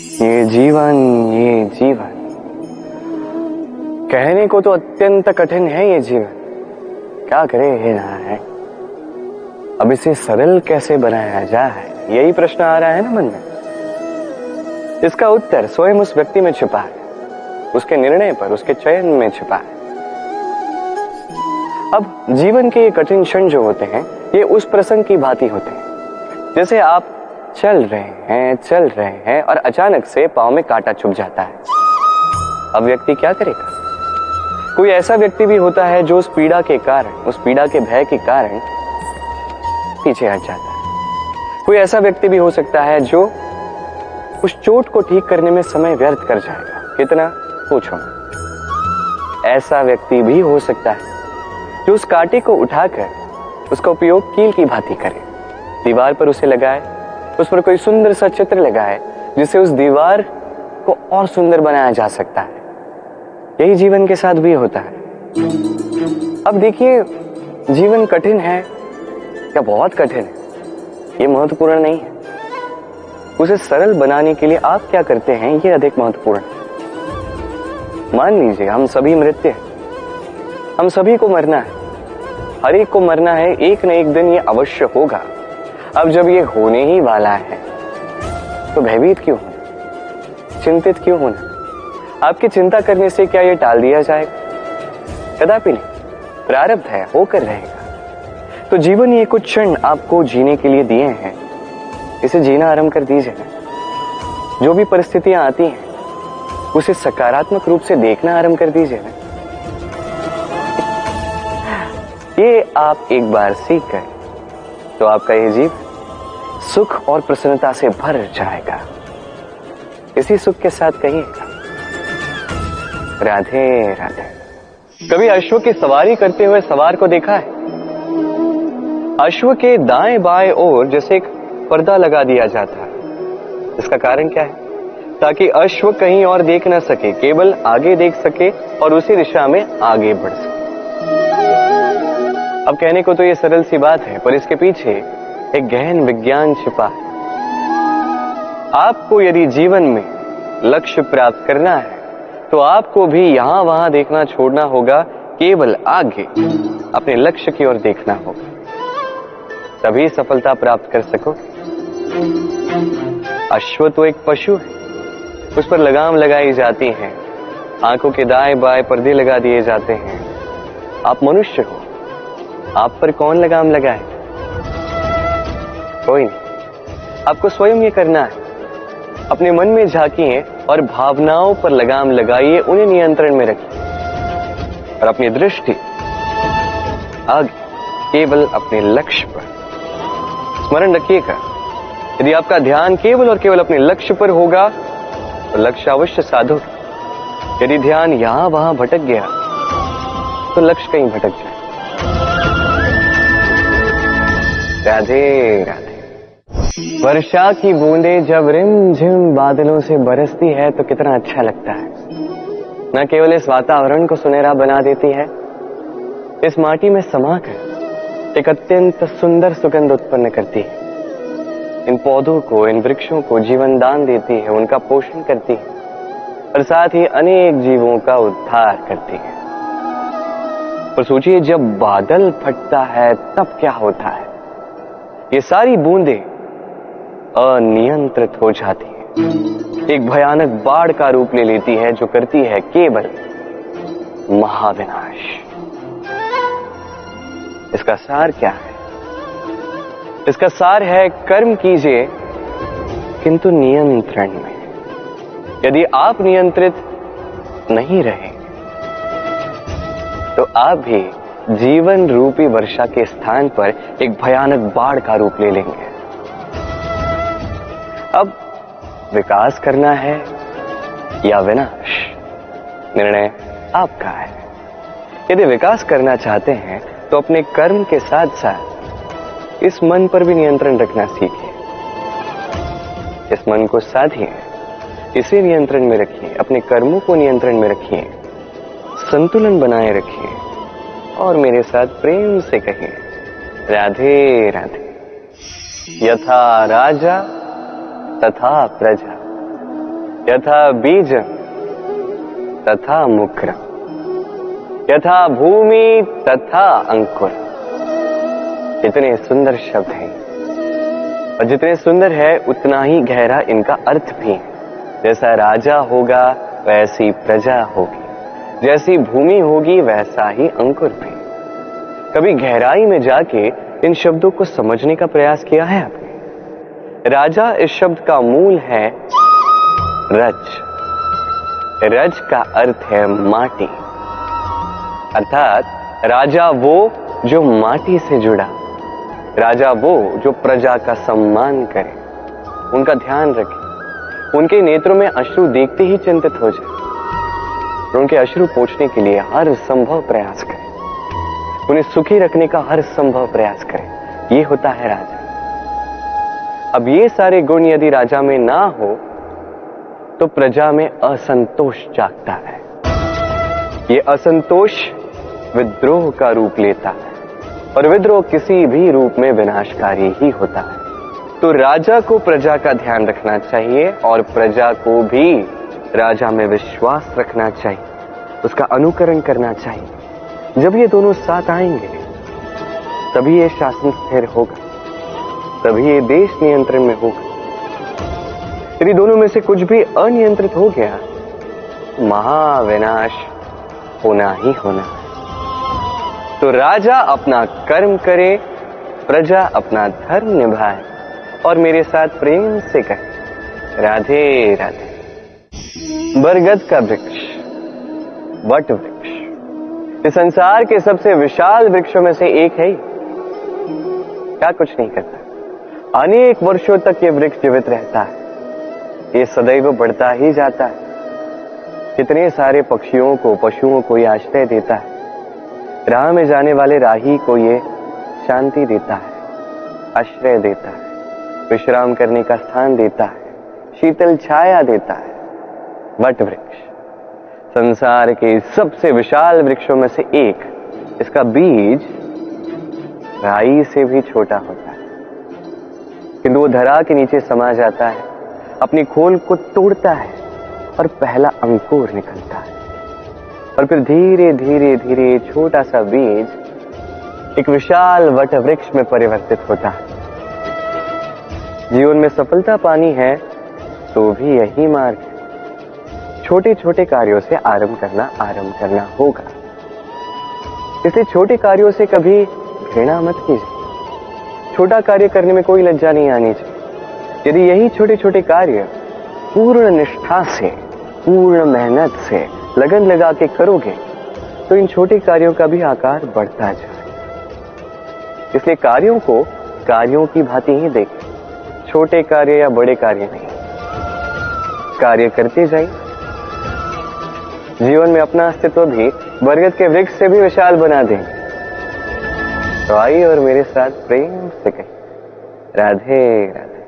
ये जीवन ये जीवन। कहने को तो अत्यंत कठिन है ये जीवन। क्या करे हे है? अब इसे सरल कैसे बनाया जाए? यही प्रश्न आ रहा है ना मन में। इसका उत्तर स्वयं उस व्यक्ति में छिपा है। उसके निर्णय पर, उसके चयन में छिपा है। अब जीवन के ये कठिन क्षण जो होते हैं, ये उस प्रसंग की भांति होते हैं। जैसे आप चल रहे हैं, चल रहे हैं और अचानक से पाँव में कांटा चुभ जाता है। अब व्यक्ति क्या करेगा? कोई ऐसा व्यक्ति भी होता है जो उस पीड़ा के कारण, उस पीड़ा के भय के कारण पीछे हट जाता है। कोई ऐसा व्यक्ति भी हो सकता है जो उस चोट को ठीक करने में समय व्यर्थ कर जाएगा। कितना? पूछो ऐसा व्यक्ति भी हो सकता है जो उस कांटे को उठाकर उसका उपयोग कील की भांति करे। दीवार पर उसे लगाए उस पर कोई सुंदर सा चित्र लगाए जिससे उस दीवार को और सुंदर बनाया जा सकता है। यही जीवन के साथ भी होता है। अब देखिए, जीवन कठिन है या बहुत कठिन है ये महत्वपूर्ण नहीं है। उसे सरल बनाने के लिए आप क्या करते हैं, ये अधिक महत्वपूर्ण है। मान लीजिए, हम सभी मृत्य हैं। हम सभी को मरना है। हर एक को मरना है, एक न एक दिन ये अवश्य होगा। अब जब ये होने ही वाला है तो भयभीत क्यों होना? चिंतित क्यों होना? आपकी चिंता करने से क्या ये टाल दिया जाएगा? कदापि नहीं। प्रारब्ध है, होकर रहेगा। तो जीवन ये कुछ क्षण आपको जीने के लिए दिए हैं। इसे जीना आरंभ कर दीजिए। जो भी परिस्थितियाँ आती हैं, उसे सकारात्मक रूप से देखना आरंभ कर दीजिए। ना ये आप एक बार सीख गए। तो आपका यह जीव सुख और प्रसन्नता से भर जाएगा। इसी सुख के साथ कहिएगा, राधे राधे। कभी अश्व की सवारी करते हुए सवार को देखा है? अश्व के दाएँ बाएँ ओर जैसे एक पर्दा लगा दिया जाता है। इसका कारण क्या है? ताकि अश्व कहीं और देख ना सके, केवल आगे देख सके और उसी दिशा में आगे बढ़ सके। अब कहने को तो ये सरल सी बात है, पर इसके पीछे एक गहन विज्ञान छिपा है। आपको यदि जीवन में लक्ष्य प्राप्त करना है तो आपको भी यहाँ वहाँ देखना छोड़ना होगा, केवल आगे अपने लक्ष्य की ओर देखना होगा। तभी सफलता प्राप्त कर सको। अश्व तो एक पशु है, उस पर लगाम लगाई जाती है, आँखों के दाएँ बाएँ पर्दे लगा दिए जाते हैं। आप मनुष्य हो आप पर कौन लगाम लगाए कोई नहीं। आपको स्वयं ये करना है। अपने मन में झांकिए और भावनाओं पर लगाम लगाइए, उन्हें नियंत्रण में रखिए। और अपनी दृष्टि आगे, केवल अपने लक्ष्य पर। स्मरण रखिएगा, यदि आपका ध्यान केवल और केवल अपने लक्ष्य पर होगा तो लक्ष्य अवश्य साधु यदि ध्यान यहाँ वहाँ भटक गया तो लक्ष्य कहीं भटक जाए। राधे। राधे वर्षा की बूंदें जब रिम झिम बादलों से बरसती है तो कितना अच्छा लगता है। न केवल इस वातावरण को सुनहरा बना देती है, इस माटी में समाकर एक अत्यंत सुंदर सुगंध उत्पन्न करती है। इन पौधों को, इन वृक्षों को जीवन दान देती है, उनका पोषण करती है, और साथ ही अनेक जीवों का उद्धार करती है। और सोचिए, जब बादल फटता है, तब क्या होता है? ये सारी बूंदें अनियंत्रित हो जाती है। एक भयानक बाढ़ का रूप ले लेती है जो करती है केवल महाविनाश। इसका सार क्या है? इसका सार है कर्म कीजिए, किंतु नियंत्रण में। यदि आप नियंत्रित नहीं रहे तो आप भी जीवन रूपी वर्षा के स्थान पर एक भयानक बाढ़ का रूप ले लेंगे। अब विकास करना है या विनाश? निर्णय आपका है। यदि विकास करना चाहते हैं तो अपने कर्म के साथ साथ इस मन पर भी नियंत्रण रखना सीखिए। इस मन को साधिए। इसे नियंत्रण में रखिए। अपने कर्मों को नियंत्रण में रखिए। संतुलन बनाए रखिए। और मेरे साथ प्रेम से कहिए राधे राधे। यथा राजा, तथा प्रजा। यथा बीज, तथा मुक्र यथा भूमि, तथा अंकुर। इतने सुंदर शब्द हैं। और जितने सुंदर है, उतना ही गहरा इनका अर्थ भी है। जैसा राजा होगा, वैसी प्रजा होगी। जैसी भूमि होगी, वैसा ही अंकुर भी। कभी गहराई में जाके इन शब्दों को समझने का प्रयास किया है आपने? राजा इस शब्द का मूल है रज। रज का अर्थ है माटी। अर्थात राजा वो जो माटी से जुड़ा। राजा वो जो प्रजा का सम्मान करे। उनका ध्यान रखे। उनके नेत्रों में अश्रु देखते ही चिंतित हो जाए। उनके अश्रु पोछने के लिए हर संभव प्रयास करे। उन्हें सुखी रखने का हर संभव प्रयास करें। ये होता है राजा। अब ये सारे गुण यदि राजा में ना हो तो प्रजा में असंतोष जागता है। ये असंतोष विद्रोह का रूप लेता है, और विद्रोह किसी भी रूप में विनाशकारी ही होता है। तो राजा को प्रजा का ध्यान रखना चाहिए, और प्रजा को भी राजा में विश्वास रखना चाहिए। उसका अनुकरण करना चाहिए। जब ये दोनों साथ आएँगे, तभी ये शासन स्थिर होगा, तभी ये देश नियंत्रण में होगा। यदि दोनों में से कुछ भी अनियंत्रित हो गया, महाविनाश होना ही होना। तो राजा अपना कर्म करे, प्रजा अपना धर्म निभाए, और मेरे साथ प्रेम से कहे, राधे राधे। बरगद का वृक्ष, वट वृक्ष? संसार के सबसे विशाल वृक्षों में से एक है। क्या कुछ नहीं करता। अनेक वर्षों तक ये वृक्ष जीवित रहता है। ये सदैव बढ़ता ही जाता है। कितने सारे पक्षियों को, पशुओं को ये आश्रय देता है। राह में जाने वाले राही को ये शांति देता है, आश्रय देता है, विश्राम करने का स्थान देता है, शीतल छाया देता है। वट वृक्ष। संसार के सबसे विशाल वृक्षों में से एक। इसका बीज राई से भी छोटा होता है। किंतु वो धरा के नीचे समा जाता है, अपनी खोल को तोड़ता है और पहला अंकुर निकलता है। और फिर धीरे धीरे धीरे छोटा सा बीज एक विशाल वट वृक्ष में परिवर्तित होता है। जीवन में सफलता पानी है तो भी यही मार्ग छोटे छोटे कार्यों से आरंभ करना आरंभ करना होगा। इसलिए छोटे कार्यों से कभी घृणा मत कीजिए। छोटा कार्य करने में कोई लज्जा नहीं आनी चाहिए। यदि यही छोटे छोटे कार्य पूर्ण निष्ठा से, पूर्ण मेहनत से लगन लगा के करोगे तो इन छोटे कार्यों का भी आकार बढ़ता जाए इसलिए कार्यों को कार्यों की भांति ही देखें छोटे कार्य या बड़े कार्य नहीं। कार्य करते जाइए। जीवन में अपना अस्तित्व भी बरगद के वृक्ष से भी विशाल बना दें। तो आइए और मेरे साथ प्रेम से कहें। राधे राधे।